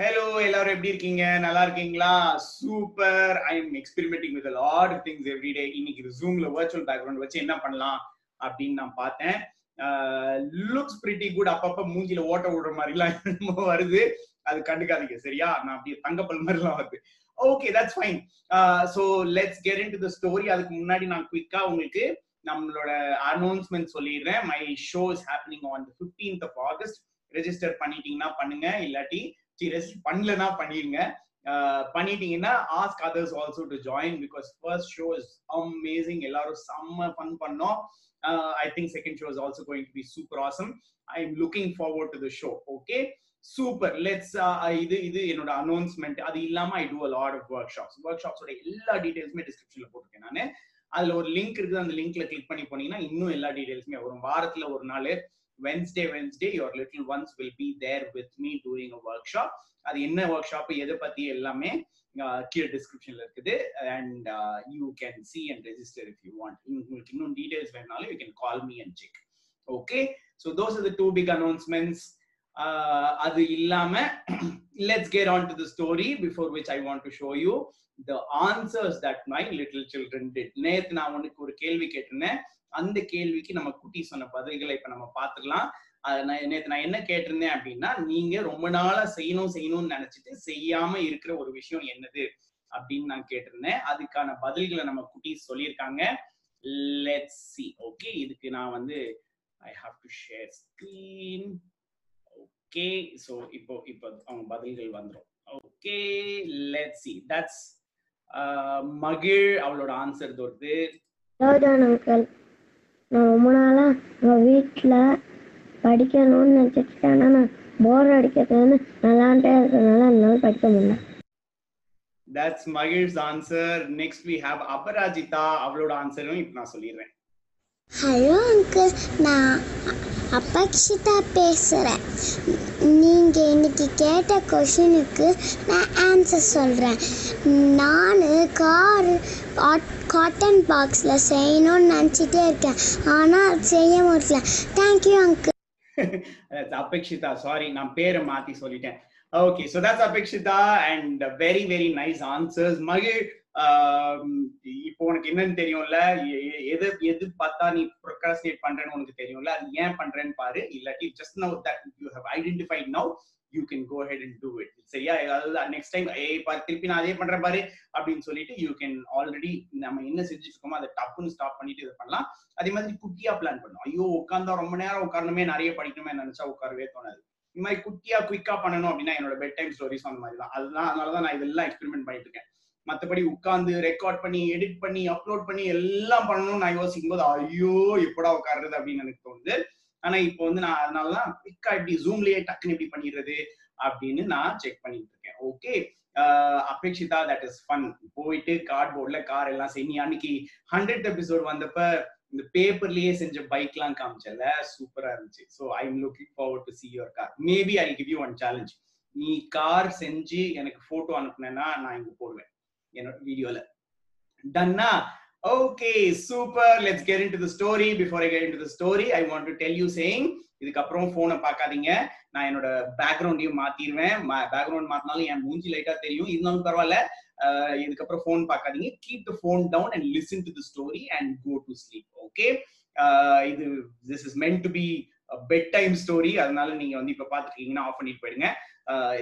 Hello எல்லாரும் எப்படி இருக்கீங்க? நல்லா இருக்கீங்களா? Super I am experimenting with lot things every day இன்னைக்கு ஜூம்ல வர்ச்சுவல் பேக்ரவுண்ட் வச்சு என்ன பண்ணலாம் அப்படின்னு நான் பார்த்தேன். லுக்ஸ் பிரிட்டி குட் அப்பப்ப மூஞ்சில ஓட்ட விடுற மாதிரிலாம் வருது. அது கண்டுக்காதீங்க சரியா? நான் அப்படியே தங்கப்பல் மாதிரிலாம் வருது. Okay that's fine so let's get in to the story அதுக்கு முன்னாடி நான் குயிக்கா உங்களுக்கு நம்மளோட அனௌன்ஸ்மெண்ட் சொல்லிடுறேன். My show is happening on the fifteenth of August register பண்ணிட்டீங்கன்னா பண்ணுங்க. இல்லாட்டி சீரியஸ் பண்ணலனா பண்ணிருங்க. பண்ணிட்டீங்கன்னா ask others also to join because first show is amazing எல்லாரும் செம்ம ஃபன் பண்ணோம். I think second show is also going to be super awesome I am looking forward to the show okay super let's இது இது என்னோட announcement அது இல்லாம I do a lot of workshops work ஷாப்ஸோட எல்லா டீடைல்ஸுமே டிஸ்கிரிப்ஷன்ல போட்டிருக்கேன் நான். அதுல ஒரு லிங்க் இருக்குது. அந்த லிங்க்ல கிளிக் பண்ணி போனீங்கன்னா இன்னும் எல்லா டீடைல்ஸுமே வரும். வாரத்துல ஒரு நாள். Wednesday Wednesday your little ones will be there with me during a workshop அது என்ன ஒர்க் ஷாப் எதை பத்தி எல்லாமே கீழே டிஸ்கிரிப்ஷன்ல இருக்குது. And you can see and register if you want உங்களுக்கு இன்னும் டீடைல்ஸ் வேணாலும் you can call me and check okay so those are the two big announcements அது இல்லாம let's get on to the story before which I want to show you the answers that my little children did நேற்று நான் உனக்கு ஒரு கேள்வி கேட்டிருந்தேன். அந்த கேள்விக்கு நம்ம குட்டி சொன்ன பதில்களை இப்ப நம்ம பாத்துக்கலாம் நேத்து நான் என்ன கேட்டிருந்தேன் அப்படின்னா நீங்க ரொம்ப நாளா செய்யணும் செய்யணும்னு நினைச்சிட்டு செய்யாம இருக்கிற ஒரு விஷயம் என்னது அப்படின்னு நான் கேட்டிருந்தேன். அதுக்கான பதில்களை நம்ம குட்டி சொல்லியிருக்காங்க. லெட்ஸ் சி ஓகே இதுக்கு நான் வந்து I have to share screen okay so இப்போ இப்போ அவங்க பதில்கள் வந்துடும் ஓகே லெட்ஸ் சி தட்ஸ் மகிழ் அவளோட ஆன்சர் வருது நான் ரொம்ப நாளா நம்ம வீட்டில் படிக்கணும்னு நினச்சிட்டு ஆனால் நான் போர் அடிக்கிறதுலேருந்து நல்லாண்டே இருக்கிறதுனால என்னால் படிக்க முடியல. That's Magizh's answer next we have Aparajita அவளோட ஆன்சரும் இப்போ நான் சொல்லிடுறேன். ஹலோ அங்கிள் நான் அபக்ஷிதா பேசுகிறேன் நீங்கள் இன்னைக்கு கேட்ட கொஷினுக்கு நான் ஆன்சர் சொல்கிறேன் நான் கார் காட்டன் பாக்ஸில் செய்யணும்னு நினச்சிட்டே இருக்கேன். ஆனால் செய்ய முடியல. தேங்க்யூ அங்கிள் அபேக்ஷிதா சாரி நான் பேரை மாத்தி சொல்லிட்டேன். Okay so that's Apekshita and very very nice answers மகிழ் இப்போ உனக்கு என்னன்னு தெரியும்ல? எது எது பார்த்தா நீ ப்ரொக்ராஸ்டினேட் பண்றேன்னு உனக்கு தெரியும்ல? அது ஏன் பண்றேன்னு பாரு. இல்லாட்டி just now that you have identified now you can go ahead and do it சரியா அதாவது நெக்ஸ்ட் டைம் ஏ திருப்பி நான் அதே பண்றேன் பாரு அப்படின்னு சொல்லிட்டு யூ கேன் ஆல்ரெடி நம்ம என்ன செஞ்சுட்டு இருக்கோமோ அதை டப்புன்னு ஸ்டாப் பண்ணிட்டு இது பண்ணலாம். அதே மாதிரி குட்டியா பிளான் பண்ணும் ஐயோ உட்காந்தா ரொம்ப நேரம் உட்காரணுமே நிறைய படிக்கணுமே நினைச்சா உட்காரவே தோணாது. இந்த மாதிரி குட்டியா குயிக்கா பண்ணணும் அப்படின்னா என்னோட பெட் டைம் ஸ்டோரிஸ் அந்த மாதிரி தான். அதுதான் அதனாலதான் நான் இதெல்லாம் எக்ஸ்பெரிமெண்ட் பண்ணிட்டு இருக்கேன். மற்றபடி உட்காந்து ரெக்கார்ட் பண்ணி எடிட் பண்ணி அப்லோட் பண்ணி எல்லாம் பண்ணணும்னு நான் யோசிக்கும் போது ஐயோ எப்படா உட்காருறது அப்படின்னு எனக்கு தோணுது. ஆனா இப்போ வந்து நான் அதனாலதான் குவிக்கா இப்படி ஜூம்லயே டக்குன்னு இப்படி பண்ணிடுறது அப்படின்னு நான் செக் பண்ணிட்டு இருக்கேன். Okay Apekshita that is fun போயிட்டு கார்ட்போர்ட்ல கார் எல்லாம் செஞ்சு அன்னைக்கு ஹண்ட்ரட் எபிசோட் வந்தப்ப இந்த பேப்பர்லயே செஞ்ச பைக் எல்லாம் காமிச்சல சூப்பரா இருந்துச்சு. So I am looking forward to see your car maybe I give you one challenge நீ கார் செஞ்சு எனக்கு போட்டோ அனுப்புனேன்னா நான் இங்க போடுவேன். என்னோட வீடியோல டன்னா okay super let's get in to story before I get in to the story I want to tell you saying இதுக்கப்புறம் போனை பார்க்காதீங்க. நான் என்னோட பேக்ரவுண்டையும் மாத்திடுவேன் பேக்ரவுண்ட் மாத்தினாலும் என் மூஞ்சி லைட்டா தெரியும். இருந்தாலும் பரவாயில்ல. இதுக்கப்புறம் போன் பார்க்காதீங்க. Keep the phone down and listen to the story and go to sleep okay இது this is meant to be bedtime story அதனால நீங்க வந்து இப்ப பாத்துருக்கீங்கன்னா ஆஃப் பண்ணிட்டு போயிடுங்க.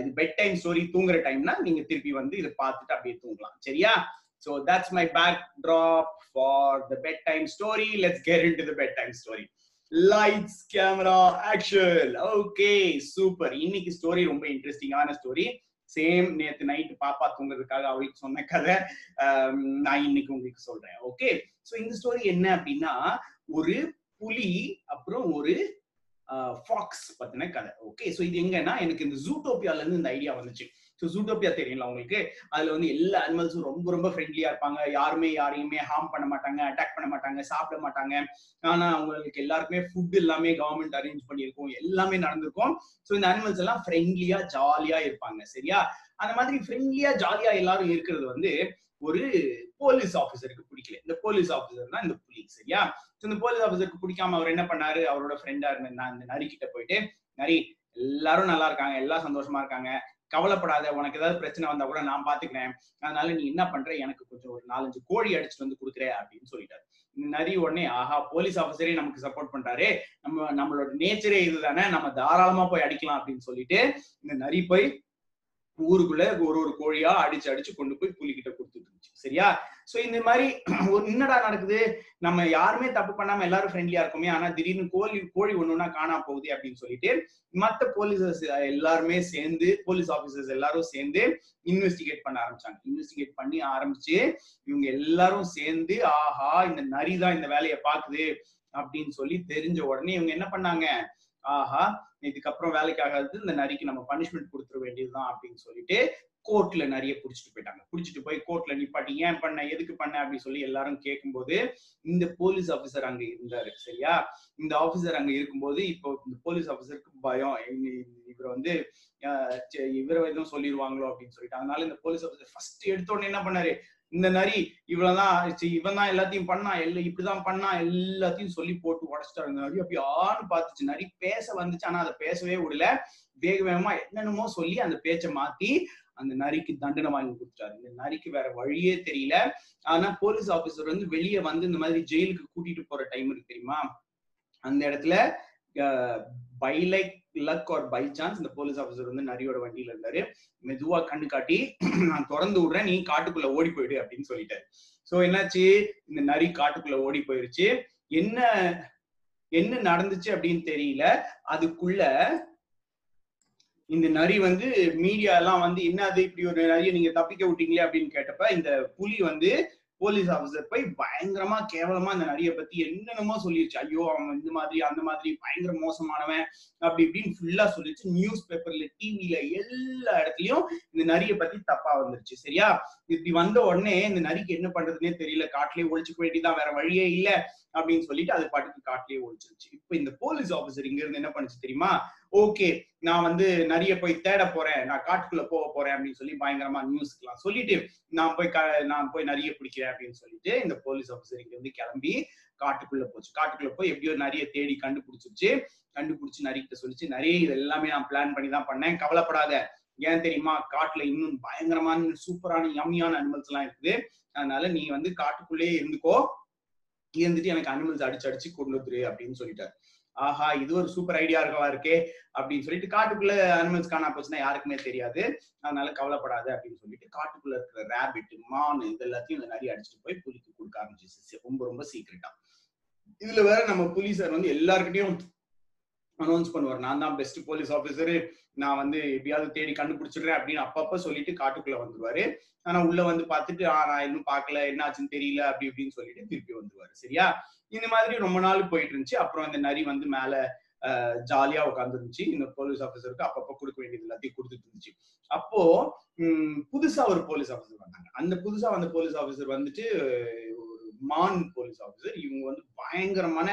இது பெட் டைம் ஸ்டோரி தூங்குற டைம்னா நீங்க திருப்பி வந்து இதை பார்த்துட்டு அப்படியே தூங்கலாம். சரியா? So that's my backdrop for the bedtime story let's get bedtime story. The bedtime story lights camera action okay super இன்னைக்கு ஸ்டோரி ரொம்ப இன்ட்ரெஸ்டிங்கான ஸ்டோரி சேம் நேத்து நைட் பாப்பா தூங்குறதுக்காக அவளுக்கு சொன்ன கதை. Um, நான் இன்னைக்கு உங்களுக்கு சொல்றேன். ஓகே ஸோ இந்த ஸ்டோரி என்ன அப்படின்னா ஒரு புலி அப்புறம் ஒரு uh, ஃபாக்ஸ் பத்தின கதை. ஓகே ஸோ இது எங்கன்னா எனக்கு இந்த ஜூட்டோப்பியால இருந்து இந்த ஐடியா வந்துச்சு. ஸோ ஜூட்டோபியா தெரியல உங்களுக்கு? அதுல வந்து எல்லா அனிமல்ஸும் ரொம்ப ரொம்ப ஃப்ரெண்ட்லியா இருப்பாங்க. யாருமே யாரையுமே ஹார்ம் பண்ண மாட்டாங்க அட்டாக் பண்ண மாட்டாங்க சாப்பிட மாட்டாங்க. ஆனா அவங்களுக்கு எல்லாருக்குமே ஃபுட் எல்லாமே கவர்மெண்ட் அரேஞ்ச் பண்ணியிருக்கும். எல்லாமே நடந்திருக்கும். ஸோ இந்த அனிமல்ஸ் எல்லாம் ஃப்ரெண்ட்லியா ஜாலியா இருப்பாங்க. சரியா? அந்த மாதிரி ஃப்ரெண்ட்லியா ஜாலியா எல்லாரும் இருக்கிறது வந்து ஒரு போலீஸ் ஆபீசருக்கு பிடிக்கல. இந்த போலீஸ் ஆபீசர் தான் இந்த புலி. சரியா? இந்த போலீஸ் ஆபீசருக்கு பிடிக்காம அவர் என்ன பண்ணாரு? அவரோட ஃப்ரெண்டா இருந்த இந்த நரி கிட்ட போயிட்டு நரி எல்லாரும் நல்லா இருக்காங்க. எல்லாம் சந்தோஷமா இருக்காங்க. கவலைப்படாத உனக்கு ஏதாவது பிரச்சனை வந்தா கூட நான் பாத்துக்கிறேன். அதனால நீ என்ன பண்ற? எனக்கு கொஞ்சம் ஒரு நாலஞ்சு கோழி அடிச்சுட்டு வந்து கொடுக்குற அப்படின்னு சொல்லிட்டாரு. இந்த நரி உடனே ஆஹா போலீஸ் ஆஃபீஸரே நமக்கு சப்போர்ட் பண்றாரு. நம்ம நம்மளோட நேச்சரே இதுதானே. நம்ம தாராளமா போய் அடிக்கலாம் அப்படின்னு சொல்லிட்டு இந்த நரி போய் ஊருக்குள்ள ஒரு ஒரு கோழியா அடிச்சு அடிச்சு கொண்டு போய் புலிகிட்ட கொடுத்துட்டு இருந்துச்சு. சரியா? சோ இந்த மாதிரி ஒரு என்னடா நடக்குது? நம்ம யாருமே தப்பு பண்ணாம எல்லாரும் ஃப்ரெண்ட்லியா இருக்குமே ஆனா திடீர்னு கோழி கோழி ஒண்ணுன்னா காணா போகுது அப்படின்னு சொல்லிட்டு மத்த போலீசர்ஸ் எல்லாருமே சேர்ந்து போலீஸ் ஆபீசர்ஸ் எல்லாரும் சேர்ந்து இன்வெஸ்டிகேட் பண்ண ஆரம்பிச்சாங்க. இன்வெஸ்டிகேட் பண்ணி ஆரம்பிச்சு இவங்க எல்லாரும் சேர்ந்து ஆஹா இந்த நரிதான் இந்த வேலையை பாக்குது அப்படின்னு சொல்லி தெரிஞ்ச உடனே இவங்க என்ன பண்ணாங்க? ஆஹா இதுக்கப்புறம் வேலைக்கு ஆகாது இந்த நரிக்கு நம்ம பனிஷ்மெண்ட் கொடுத்துட வேண்டியதுதான் அப்படின்னு சொல்லிட்டு கோர்ட்ல நிறைய புடிச்சிட்டு போயிட்டாங்க. புடிச்சிட்டு போய் கோர்ட்ல நிப்பாட்டி ஏன் பண்ண? எதுக்கு பண்ண? அப்படின்னு சொல்லி எல்லாரும் கேட்கும்போது இந்த போலீஸ் ஆபீசர் அங்க இருந்தாரு சரியா? இந்த ஆபீசர் அங்க இருக்கும்போது இப்போ இந்த போலீஸ் ஆபீசருக்கு பயம். இவர் வந்து இவரை எதுவும் சொல்லிடுவாங்களோ அப்படின்னு சொல்லிட்டு அதனால இந்த போலீஸ் ஆபீசர் ஃபர்ஸ்ட் எடுத்த உடனே என்ன பண்ணாரு? இந்த நரி இவ்வளவுதான் இவன் தான் எல்லாத்தையும் பண்ணா எல்லாம் இப்படிதான் பண்ணா எல்லாத்தையும் சொல்லி போட்டு உடச்சிட்டாரு இந்த நரி. அப்படி ஆன்னு பார்த்துச்சு. நரி பேச வந்துச்சு. ஆனா அதை பேசவே விடல. வேக வேகமா என்னென்னமோ சொல்லி அந்த பேச்சை மாத்தி அந்த நரிக்கு தண்டனை வாங்கி கொடுத்துட்டாரு. இந்த நரிக்கு வேற வழியே தெரியல. ஆனா போலீஸ் ஆபீசர் வந்து வெளியே வந்து இந்த மாதிரி ஜெயிலுக்கு கூட்டிட்டு போற டைம் இருக்கு தெரியுமா? அந்த இடத்துல by like luck or by chance இந்த போலீஸ் ஆஃபீஸர் வந்து நரியோட வண்டியில இருந்தாரு. மெதுவா கண்ணு காட்டி நான் திறந்து விடுறேன் நீ காட்டுக்குள்ள ஓடி போயிடு அப்படின்னு சொல்லிட்டாரு. சோ என்னாச்சு? இந்த நரி காட்டுக்குள்ள ஓடி போயிருச்சு. என்ன என்ன நடந்துச்சு அப்படின்னு தெரியல. அதுக்குள்ள இந்த நரி வந்து மீடியா எல்லாம் வந்து என்னது இப்படி ஒரு நரியை நீங்க தப்பிக்க விட்டீங்களே அப்படின்னு கேட்டப்ப இந்த புலி வந்து போலீஸ் ஆபீசர் போய் பயங்கரமா கேவலமா இந்த நரியை பத்தி என்னென்னமோ சொல்லிருச்சு. ஐயோ அவன் இந்த மாதிரி அந்த மாதிரி பயங்கர மோசமானவன் அப்படி இப்படின்னு ஃபுல்லா சொல்லிருச்சு நியூஸ் பேப்பர்ல டிவில எல்லா இடத்துலயும் இந்த நரியை பத்தி தப்பா வந்துருச்சு. சரியா? இப்படி வந்த உடனே இந்த நரிக்கு என்ன பண்றதுன்னே தெரியல. காட்டிலே ஒழிச்சுக்க வேண்டியதான் வேற வழியே இல்லை. அப்படின்னு சொல்லிட்டு அது பாட்டுக்கு காட்டிலேயே ஒழிச்சிருச்சு. இப்ப இந்த போலீஸ் ஆபீசர் இங்க இருந்து என்ன பண்ணுச்சு தெரியுமா? ஓகே நான் வந்து நிறைய போய் தேட போறேன். நான் காட்டுக்குள்ள போக போறேன் அப்படின்னு சொல்லி பயங்கரமா நியூஸ்க்குலாம் சொல்லிட்டு நான் போய் நான் போய் நிறைய பிடிக்கிறேன் அப்படின்னு சொல்லிட்டு இந்த போலீஸ் ஆஃபீஸர் இங்க இருந்து கிளம்பி காட்டுக்குள்ள போச்சு. காட்டுக்குள்ள போய் எப்படியோ நிறைய தேடி கண்டுபிடிச்சிருச்சு. கண்டுபிடிச்சு கிட்ட சொல்லிச்சு. நிறைய இது எல்லாமே நான் பிளான் பண்ணி தான் பண்ணேன். கவலைப்படாத. ஏன் தெரியுமா? காட்டுல இன்னும் பயங்கரமான சூப்பரான யம்மியான அனிமல்ஸ் எல்லாம் இருக்குது. அதனால நீ வந்து காட்டுக்குள்ளேயே இருந்துக்கோ. இருந்துட்டு எனக்கு அனிமல்ஸ் அடிச்சு அடிச்சு கொண்டு வந்துரு அப்படின்னு சொல்லிட்டாரு. ஆஹா இது ஒரு சூப்பர் ஐடியா இருக்கவா இருக்கே? அப்படின்னு சொல்லிட்டு காட்டுக்குள்ள அனிமல்ஸ் காணா போச்சுன்னா யாருக்குமே தெரியாது. அதனால கவலைப்படாத அப்படின்னு சொல்லிட்டு காட்டுக்குள்ள இருக்கிற ரேபிட் மான் இது எல்லாத்தையும் இந்த நிறைய அடிச்சுட்டு போய் புலிக்கு கொடுக்க ஆரம்பிச்சு ரொம்ப ரொம்ப சீக்கிரட்டா இதுல வேற நம்ம புலிசார் வந்து எல்லாருக்கிட்டையும் அனௌன்ஸ் பண்ணுவார். நான் தான் பெஸ்ட் போலீஸ் ஆஃபீஸரு நான் வந்து எப்படியாவது தேடி கண்டுபிடிச்சிடுறேன் அப்படின்னு அப்பப்ப சொல்லிட்டு காட்டுக்குள்ள வந்துருவாரு. ஆனா உள்ள வந்து பார்த்துட்டு ஆ நான் இன்னும் பார்க்கல என்ன ஆச்சுன்னு தெரியல அப்படி இப்படின்னு சொல்லிட்டு திருப்பி வந்துருவாரு. சரியா? இந்த மாதிரி ரொம்ப நாள் போயிட்டு இருந்துச்சு. அப்புறம் இந்த நரி வந்து மேல ஜாலியா உட்காந்துருந்துச்சு இந்த போலீஸ் ஆஃபீஸருக்கு அப்பப்ப கொடுக்க வேண்டியது எல்லாத்தையும் கொடுத்துட்டு இருந்துச்சு. அப்போ உம் புதுசா ஒரு போலீஸ் ஆஃபீஸர் வந்தாங்க. அந்த புதுசா வந்த போலீஸ் ஆஃபீஸர் வந்துட்டு ஒரு மான் போலீஸ் ஆஃபீஸர் இவங்க வந்து பயங்கரமான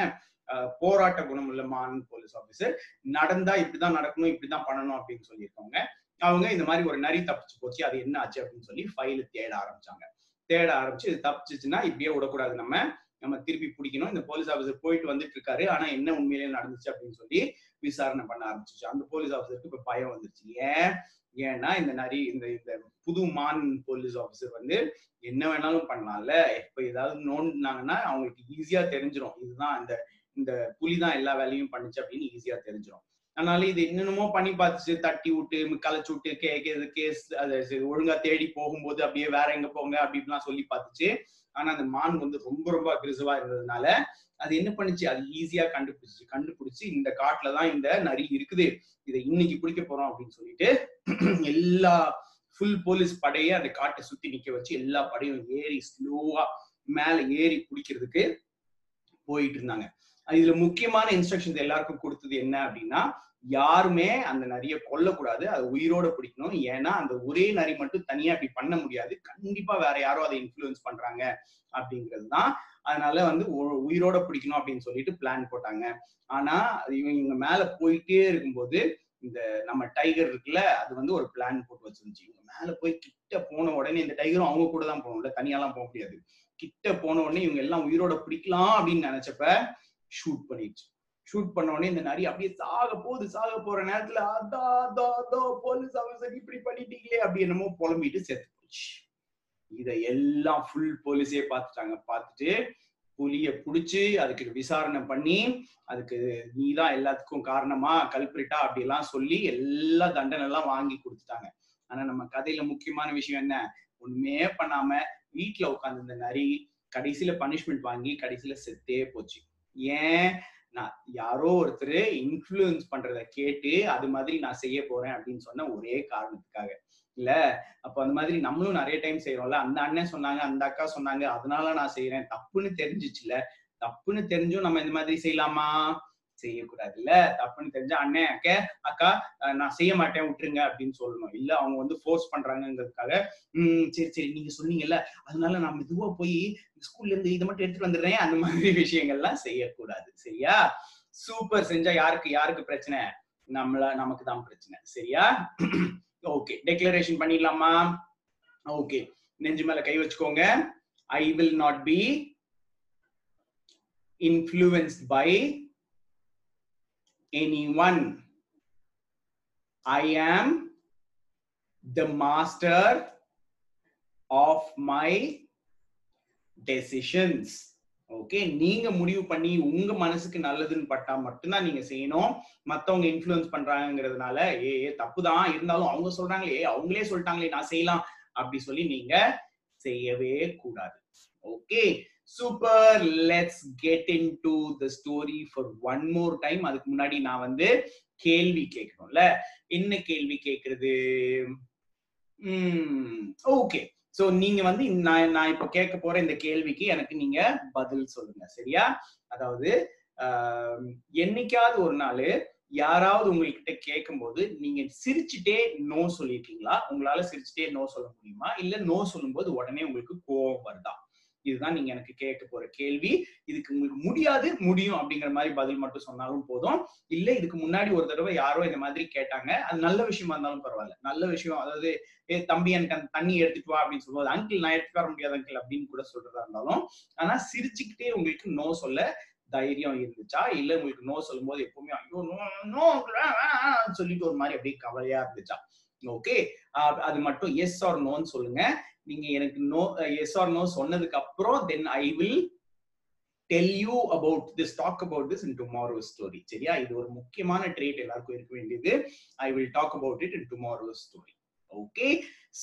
போராட்ட குணம் உள்ள மான் போலீஸ் ஆஃபீஸர் நடந்தா இப்படிதான் நடக்கணும் இப்படிதான் பண்ணணும் அப்படின்னு சொல்லியிருக்காங்க அவங்க இந்த மாதிரி ஒரு நரி தப்பிச்சு போச்சு அது என்ன ஆச்சு அப்படின்னு சொல்லி ஃபைல் தேட ஆரம்பிச்சாங்க. தேட ஆரம்பிச்சு இது தப்பிச்சுச்சுன்னா இப்படியே விடக்கூடாது நம்ம நம்ம திருப்பி பிடிக்கணும். இந்த போலீஸ் ஆஃபீஸர் போயிட்டு வந்துட்டு இருக்காரு ஆனா என்ன உண்மையிலே நடந்துச்சு அப்படின்னு சொல்லி விசாரணை பண்ண ஆரம்பிச்சிச்சு. அந்த போலீஸ் ஆஃபீஸருக்கு இப்ப பயம் வந்துருச்சு. ஏன்? ஏன்னா இந்த நரி இந்த இந்த புது மான் போலீஸ் ஆஃபீஸர் வந்து என்ன வேணாலும் பண்ணலாம்ல. இப்ப ஏதாவது நோண்டினாங்கன்னா அவங்களுக்கு ஈஸியா தெரிஞ்சிடும் இதுதான் இந்த இந்த புலி தான் எல்லா வேலையும் பண்ணுச்சு அப்படின்னு ஈஸியா தெரிஞ்சிடும் அதனால இது என்னென்னமோ பண்ணி பார்த்துச்சு. தட்டி விட்டு களைச்சு விட்டு கே கேஸ் அது ஒழுங்கா தேடி போகும்போது அப்படியே வேற எங்க போங்க அப்படின்லாம் சொல்லி பார்த்துச்சு. ஆனா அந்த மான் வந்து ரொம்ப ரொம்ப அக்ரெசிவா இருந்ததுனால அது என்ன பண்ணுச்சு? அது ஈஸியா கண்டுபிடிச்சு கண்டுபிடிச்சு இந்த காட்டுல தான் இந்த நரி இருக்குது. இதை இன்னைக்கு பிடிக்க போறோம் அப்படின்னு சொல்லிட்டு எல்லா ஃபுல் போலீஸ் படையை அந்த காட்டை சுத்தி நிக்க வச்சு எல்லா படையும் ஏறி ஸ்லோவா மேல ஏறி பிடிக்கிறதுக்கு போயிட்டு இருந்தாங்க. இதுல முக்கியமான இன்ஸ்ட்ரக்ஷன்ஸ் எல்லாருக்கும் கொடுத்தது என்ன அப்படின்னா யாருமே அந்த நரியை கொல்லக்கூடாது அது உயிரோட பிடிக்கணும். ஏன்னா அந்த ஒரே நரி மட்டும் தனியா அப்படி பண்ண முடியாது. கண்டிப்பா வேற யாரோ அதை இன்ஃபுளுன்ஸ் பண்றாங்க அப்படிங்கிறது தான். அதனால வந்து உயிரோட பிடிக்கணும் அப்படின்னு சொல்லிட்டு பிளான் போட்டாங்க. ஆனா இவங்க மேல போயிட்டே இருக்கும்போது இந்த நம்ம டைகர் இருக்குல்ல அது வந்து ஒரு பிளான் போட்டு வச்சிருந்துச்சு. இவங்க மேல போய் கிட்ட போன உடனே இந்த டைகரும் அவங்க கூட தான் போகணும்ல தனியாலாம் போக முடியாது. கிட்ட போன உடனே இவங்க எல்லாம் உயிரோட பிடிக்கலாம் அப்படின்னு நினைச்சப்ப ஷூட் பண்ணிடுச்சு. ஷூட் பண்ண உடனே இந்த நரி அப்படியே சாக போகுது சாக போற நேரத்துல அதா அதா அதோ போலீஸ் ஆஃபீஸர் இப்படி பண்ணிட்டீங்களே அப்படி என்னமோ புலம்பிட்டு செத்து போச்சு. இத எல்லாம் ஃபுல் போலீஸே பார்த்துட்டாங்க. பார்த்துட்டு புலிய புடிச்சு அதுக்கு விசாரணை பண்ணி அதுக்கு நீதான் எல்லாத்துக்கும் காரணமா கல்பிரிட்டா அப்படி எல்லாம் சொல்லி எல்லா தண்டனை எல்லாம் வாங்கி கொடுத்துட்டாங்க. ஆனா நம்ம கதையில முக்கியமான விஷயம் என்ன? ஒண்ணுமே பண்ணாம வீட்டுல உட்காந்து இந்த நரி கடைசியில பனிஷ்மெண்ட் வாங்கி கடைசியில செத்தே போச்சு. ஏன் நான் யாரோ ஒருத்தர் இன்ஃப்ளூயன்ஸ் பண்றத கேட்டு அது மாதிரி நான் செய்ய போறேன் அப்படின்னு சொன்ன ஒரே காரணத்துக்காக. இல்ல அப்ப அந்த மாதிரி நம்மளும் நிறைய டைம் செய்யறோம்ல அந்த அண்ணன் சொன்னாங்க அந்த அக்கா சொன்னாங்க அதனால நான் செய்யறேன் தப்புன்னு தெரிஞ்சிச்சுல தப்புன்னு தெரிஞ்சும் நம்ம இந்த மாதிரி செய்யலாமா? செய்யக்கூடாது இல்ல தப்புன்னு தெரிஞ்சா அண்ணன் அக்க அக்கா நான் செய்ய மாட்டேன் விட்டுருங்க அப்படின்னு சொல்லணும். இல்ல அவங்க வந்து ஃபோர்ஸ் பண்றாங்கங்கிறதுக்காக உம் சரி சரி நீங்க சொன்னீங்கல்ல அதனால நான் மெதுவா போய் ஸ்கூல்ல இருந்து இதை மட்டும் எடுத்துட்டு வந்துடுறேன் அந்த மாதிரி விஷயங்கள்லாம் செய்யக்கூடாது. சரியா? சூப்பர் செஞ்சா யாருக்கு யாருக்கு பிரச்சனை? நம்மள நமக்கு தான் பிரச்சனை. சரியா? ஓகே டெக்ளரேஷன் பண்ணிடலாமா? ஓகே நெஞ்சு மேல கை வச்சுக்கோங்க. I will not be influenced by anyone. I am the master of my decisions. Okay நீங்க முடிவு பண்ணி உங்க மனசுக்கு நல்லதுன்னு பட்டா மட்டும்தான் நீங்க செய்யணும். மத்தவங்க இன்ஃபுளுன்ஸ் பண்றாங்கிறதுனால ஏ ஏ, தப்புதான். இருந்தாலும் அவங்க சொல்றாங்களே அவங்களே சொல்லிட்டாங்களே நான் செய்யலாம். அப்படி சொல்லி நீங்க செய்யவே கூடாது. Okay super let's get in to the story for one more time அதுக்கு முன்னாடி நான் வந்து கேள்வி கேட்கணும்ல? என்ன கேள்வி கேட்கறது? ஓகே சோ நீங்க வந்து நான் நான் இப்ப கேட்க போற இந்த கேள்விக்கு எனக்கு நீங்க பதில் சொல்லுங்க சரியா? அதாவது என்னைக்காவது ஒரு நாள் யாராவது உங்ககிட்ட கேட்கும்போது நீங்க சிரிச்சுட்டே நோ சொல்லியிருக்கீங்களா உங்களால சிரிச்சுட்டே நோ சொல்ல முடியுமா? இல்ல நோ சொல்லும்போது உடனே உங்களுக்கு கோபம் வருதா? இதுதான் நீங்க எனக்கு கேட்க போற கேள்வி. இதுக்கு உங்களுக்கு முடியாது முடியும் அப்படிங்கிற மாதிரி பதில் மட்டும் சொன்னாலும் போதும். இல்ல இதுக்கு முன்னாடி ஒரு தடவை யாரோ இந்த மாதிரி கேட்டாங்க. அது நல்ல விஷயமா இருந்தாலும் பரவாயில்ல. நல்ல விஷயம் அதாவது ஏ தம்பி எனக்கு அந்த தண்ணி எடுத்துட்டு வா அப்படின்னு சொல்லுவோம் அங்கிள் நான் எடுத்துட்டு வர முடியாது அங்கிள் அப்படின்னு கூட சொல்றதா இருந்தாலும் ஆனா சிரிச்சுக்கிட்டே உங்களுக்கு நோ சொல்ல தைரியம் இருந்துச்சா? இல்ல உங்களுக்கு நோ சொல்லும் போது எப்பவுமே ஐயோ நோ நோ சொல்லிட்டு ஒரு மாதிரி அப்படியே கவலையா இருந்துச்சா? ஓகே அது மட்டும் எஸ் ஆர் நோன்னு சொல்லுங்க. நீங்க எனக்கு நோ எஸ் ஆர் நோ சொன்னதுக்கு அப்புறம் then I will tell you about this talk about this in tomorrow story சரியா? இது ஒரு முக்கியமான ட்ரேட் எல்லாருக்கும் இருக்க வேண்டியது. I will talk about it in tomorrow story okay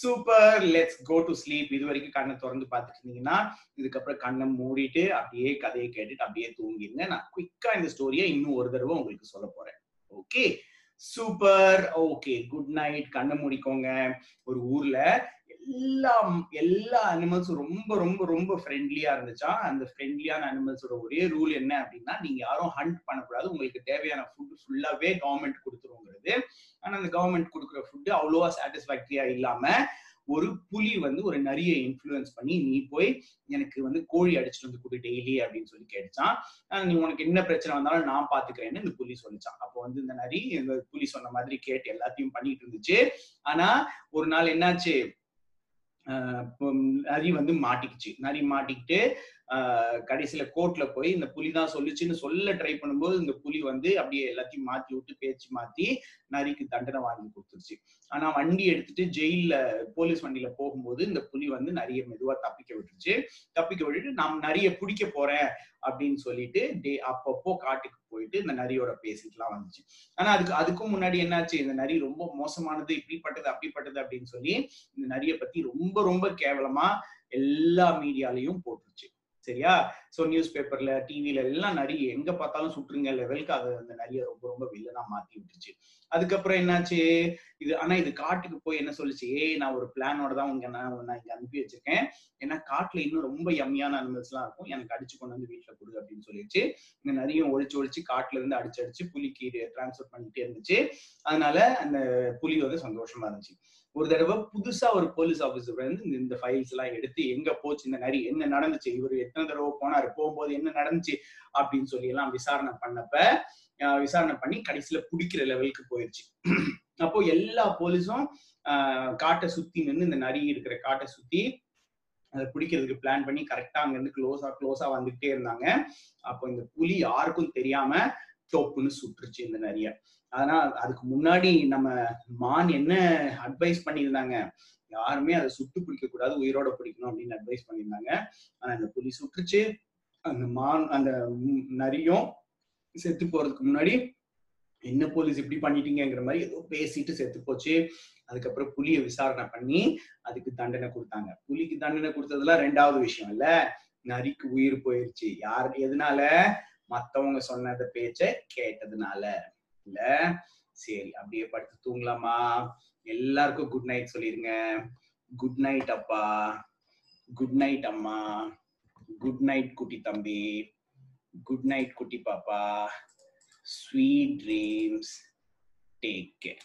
super let's go to sleep இது வரைக்கும் கண்ணை திறந்து பார்த்துட்டு இருந்தீங்கன்னா இதுக்கப்புறம் கண்ணை மூடிட்டு அப்படியே கதையை கேட்டுட்டு அப்படியே தூங்கிடுங்க. நான் குயிக்கா இந்த ஸ்டோரியை இன்னும் ஒரு தடவை உங்களுக்கு சொல்ல போறேன். Okay super okay good night கண்ணை மூடிக்கோங்க. ஒரு ஊர்ல எல்லா எல்லா அனிமல்ஸும் ரொம்ப ரொம்ப ரொம்ப ஃப்ரெண்ட்லியா இருந்துச்சா? அந்த ஃப்ரெண்ட்லியான அனிமல்ஸோட ஒரே ரூல் என்ன அப்படின்னா நீங்க யாரும் ஹண்ட் பண்ணக்கூடாது. உங்களுக்கு தேவையான ஃபுட் ஃபுல்லாவே கவர்மெண்ட் கொடுத்துருங்கிறது ஆனா அந்த கவர்மெண்ட் கொடுக்குற ஃபுட்டு அவ்வளோவா சாட்டிஸ்ஃபேக்டரியா இல்லாம ஒரு புலி வந்து ஒரு நரியை இன்ஃப்ளூயன்ஸ் பண்ணி நீ போய் எனக்கு வந்து கோழி அடிச்சுட்டு வந்து கொடு டெய்லி அப்படின்னு சொல்லி கேட்டுச்சான். நீ உனக்கு என்ன பிரச்சனை வந்தாலும் நான் பாத்துக்கிறேன்னு இந்த புலி சொல்லிச்சான். அப்போ வந்து இந்த நரி இந்த புலி சொன்ன மாதிரி கேட்டு எல்லாத்தையும் பண்ணிட்டு இருந்துச்சு. ஆனா ஒரு நாள் என்னாச்சு? ஆஹ் நரி வந்து மாட்டிக்கிச்சு. நரி மாட்டிக்கிட்டு கடைசியில கோர்ட்ல போய் இந்த புலி தான் சொல்லுச்சுன்னு சொல்ல ட்ரை பண்ணும்போது இந்த புலி வந்து அப்படியே எல்லாத்தையும் மாத்தி விட்டு பேச்சு மாத்தி நரிக்கு தண்டனை வாங்கி கொடுத்துருச்சு. ஆனா வண்டி எடுத்துட்டு ஜெயில போலீஸ் வண்டியில போகும்போது இந்த புலி வந்து நரிய மெதுவா தப்பிக்க விட்டுருச்சு. தப்பிக்க விட்டுட்டு நாம் நரிய பிடிக்க போறேன் அப்படின்னு சொல்லிட்டு டே அப்பப்போ காட்டுக்கு போயிட்டு இந்த நரியோட பேசிட்டுலாம் வந்துச்சு. ஆனா அதுக்கு அதுக்கும் முன்னாடி என்னாச்சு? இந்த நரி ரொம்ப மோசமானது இப்படிப்பட்டது அப்படிப்பட்டது அப்படின்னு சொல்லி இந்த நரியை பத்தி ரொம்ப ரொம்ப கேவலமா எல்லா மீடியாலையும் போட்டுருச்சு. சரியா? சோ நியூஸ் பேப்பர்ல டிவியில எல்லாம் நரி எங்க பார்த்தாலும் சுற்றுங்க லெவலுக்கு அது அந்த நரிய ரொம்ப ரொம்ப வில்லனா மாத்தி விட்டுருச்சு. அதுக்கப்புறம் என்னாச்சு? இது ஆனா இது காட்டுக்கு போய் என்ன சொல்லுச்சு? ஏய் நான் ஒரு பிளானோட தான் உங்க நான் நான் இங்க அனுப்பி வச்சிருக்கேன். ஏன்னா காட்டுல இன்னும் ரொம்ப யம்மியான அனிமல்ஸ் எல்லாம் இருக்கும். எனக்கு அடிச்சு கொண்டு வந்து வீட்டுல கொடு அப்படின்னு சொல்லிடுச்சு இந்த நரியும் ஒழிச்சு ஒழிச்சு காட்டுல இருந்து அடிச்சு அடிச்சு புலிக்கு டிரான்ஸ்ஃபர் பண்ணிட்டே இருந்துச்சு. அதனால அந்த புலி வந்து சந்தோஷமா இருந்துச்சு. ஒரு தடவை புதுசா ஒரு போலீஸ் ஆபீசர் வந்து இந்த- ஃபைல்ஸ் எல்லாம் எடுத்து எங்க போச்சு இந்த நரி என்ன நடந்துச்சு இவர் எத்தனை தடவை போனாரு போகும்போது என்ன நடந்துச்சு அப்படின்னு சொல்லி எல்லாம் விசாரணை பண்ணப்ப விசாரணை பண்ணி கடைசியில பிடிக்கிற லெவலுக்கு போயிருச்சு. அப்போ எல்லா போலீஸும் ஆஹ் காட்டை சுத்தி நின்று இந்த நரி இருக்கிற காட்டை சுத்தி அதை பிடிக்கிறதுக்கு பிளான் பண்ணி கரெக்டா அங்க இருந்து க்ளோஸா க்ளோஸா வந்துகிட்டே இருந்தாங்க. அப்போ இந்த புலி யாருக்கும் தெரியாம தோப்புன்னு சுட்டுருச்சு இந்த நிறைய. ஆனா அதுக்கு முன்னாடி நம்ம மான் என்ன அட்வைஸ் பண்ணியிருந்தாங்க? யாருமே அதை சுட்டு பிடிக்க கூடாது உயிரோட பிடிக்கணும் அப்படின்னு அட்வைஸ் பண்ணியிருந்தாங்க. ஆனா அந்த புலி சுட்டுருச்சு. அந்த மான் அந்த நரியும் செத்து போறதுக்கு முன்னாடி என்ன போலீஸ் இப்படி பண்ணிட்டீங்கிற மாதிரி ஏதோ பேசிட்டு செத்து போச்சு. அதுக்கப்புறம் புலியை விசாரணை பண்ணி அதுக்கு தண்டனை கொடுத்தாங்க. புலிக்கு தண்டனை கொடுத்ததுலாம் ரெண்டாவது விஷயம் இல்ல நரிக்கு உயிர் போயிருச்சு. யார் எதனால? மத்தவங்க சொன்னத பேச்ச கேட்டதுனால. இல்ல சரி அப்படியே படுத்து தூங்கலாமா? எல்லாருக்கும் குட் நைட் சொல்லிருங்க. குட் நைட் அப்பா. குட் நைட் அம்மா. குட் நைட் குட்டி தம்பி. குட் நைட் குட்டி பாப்பா. Sweet dreams take care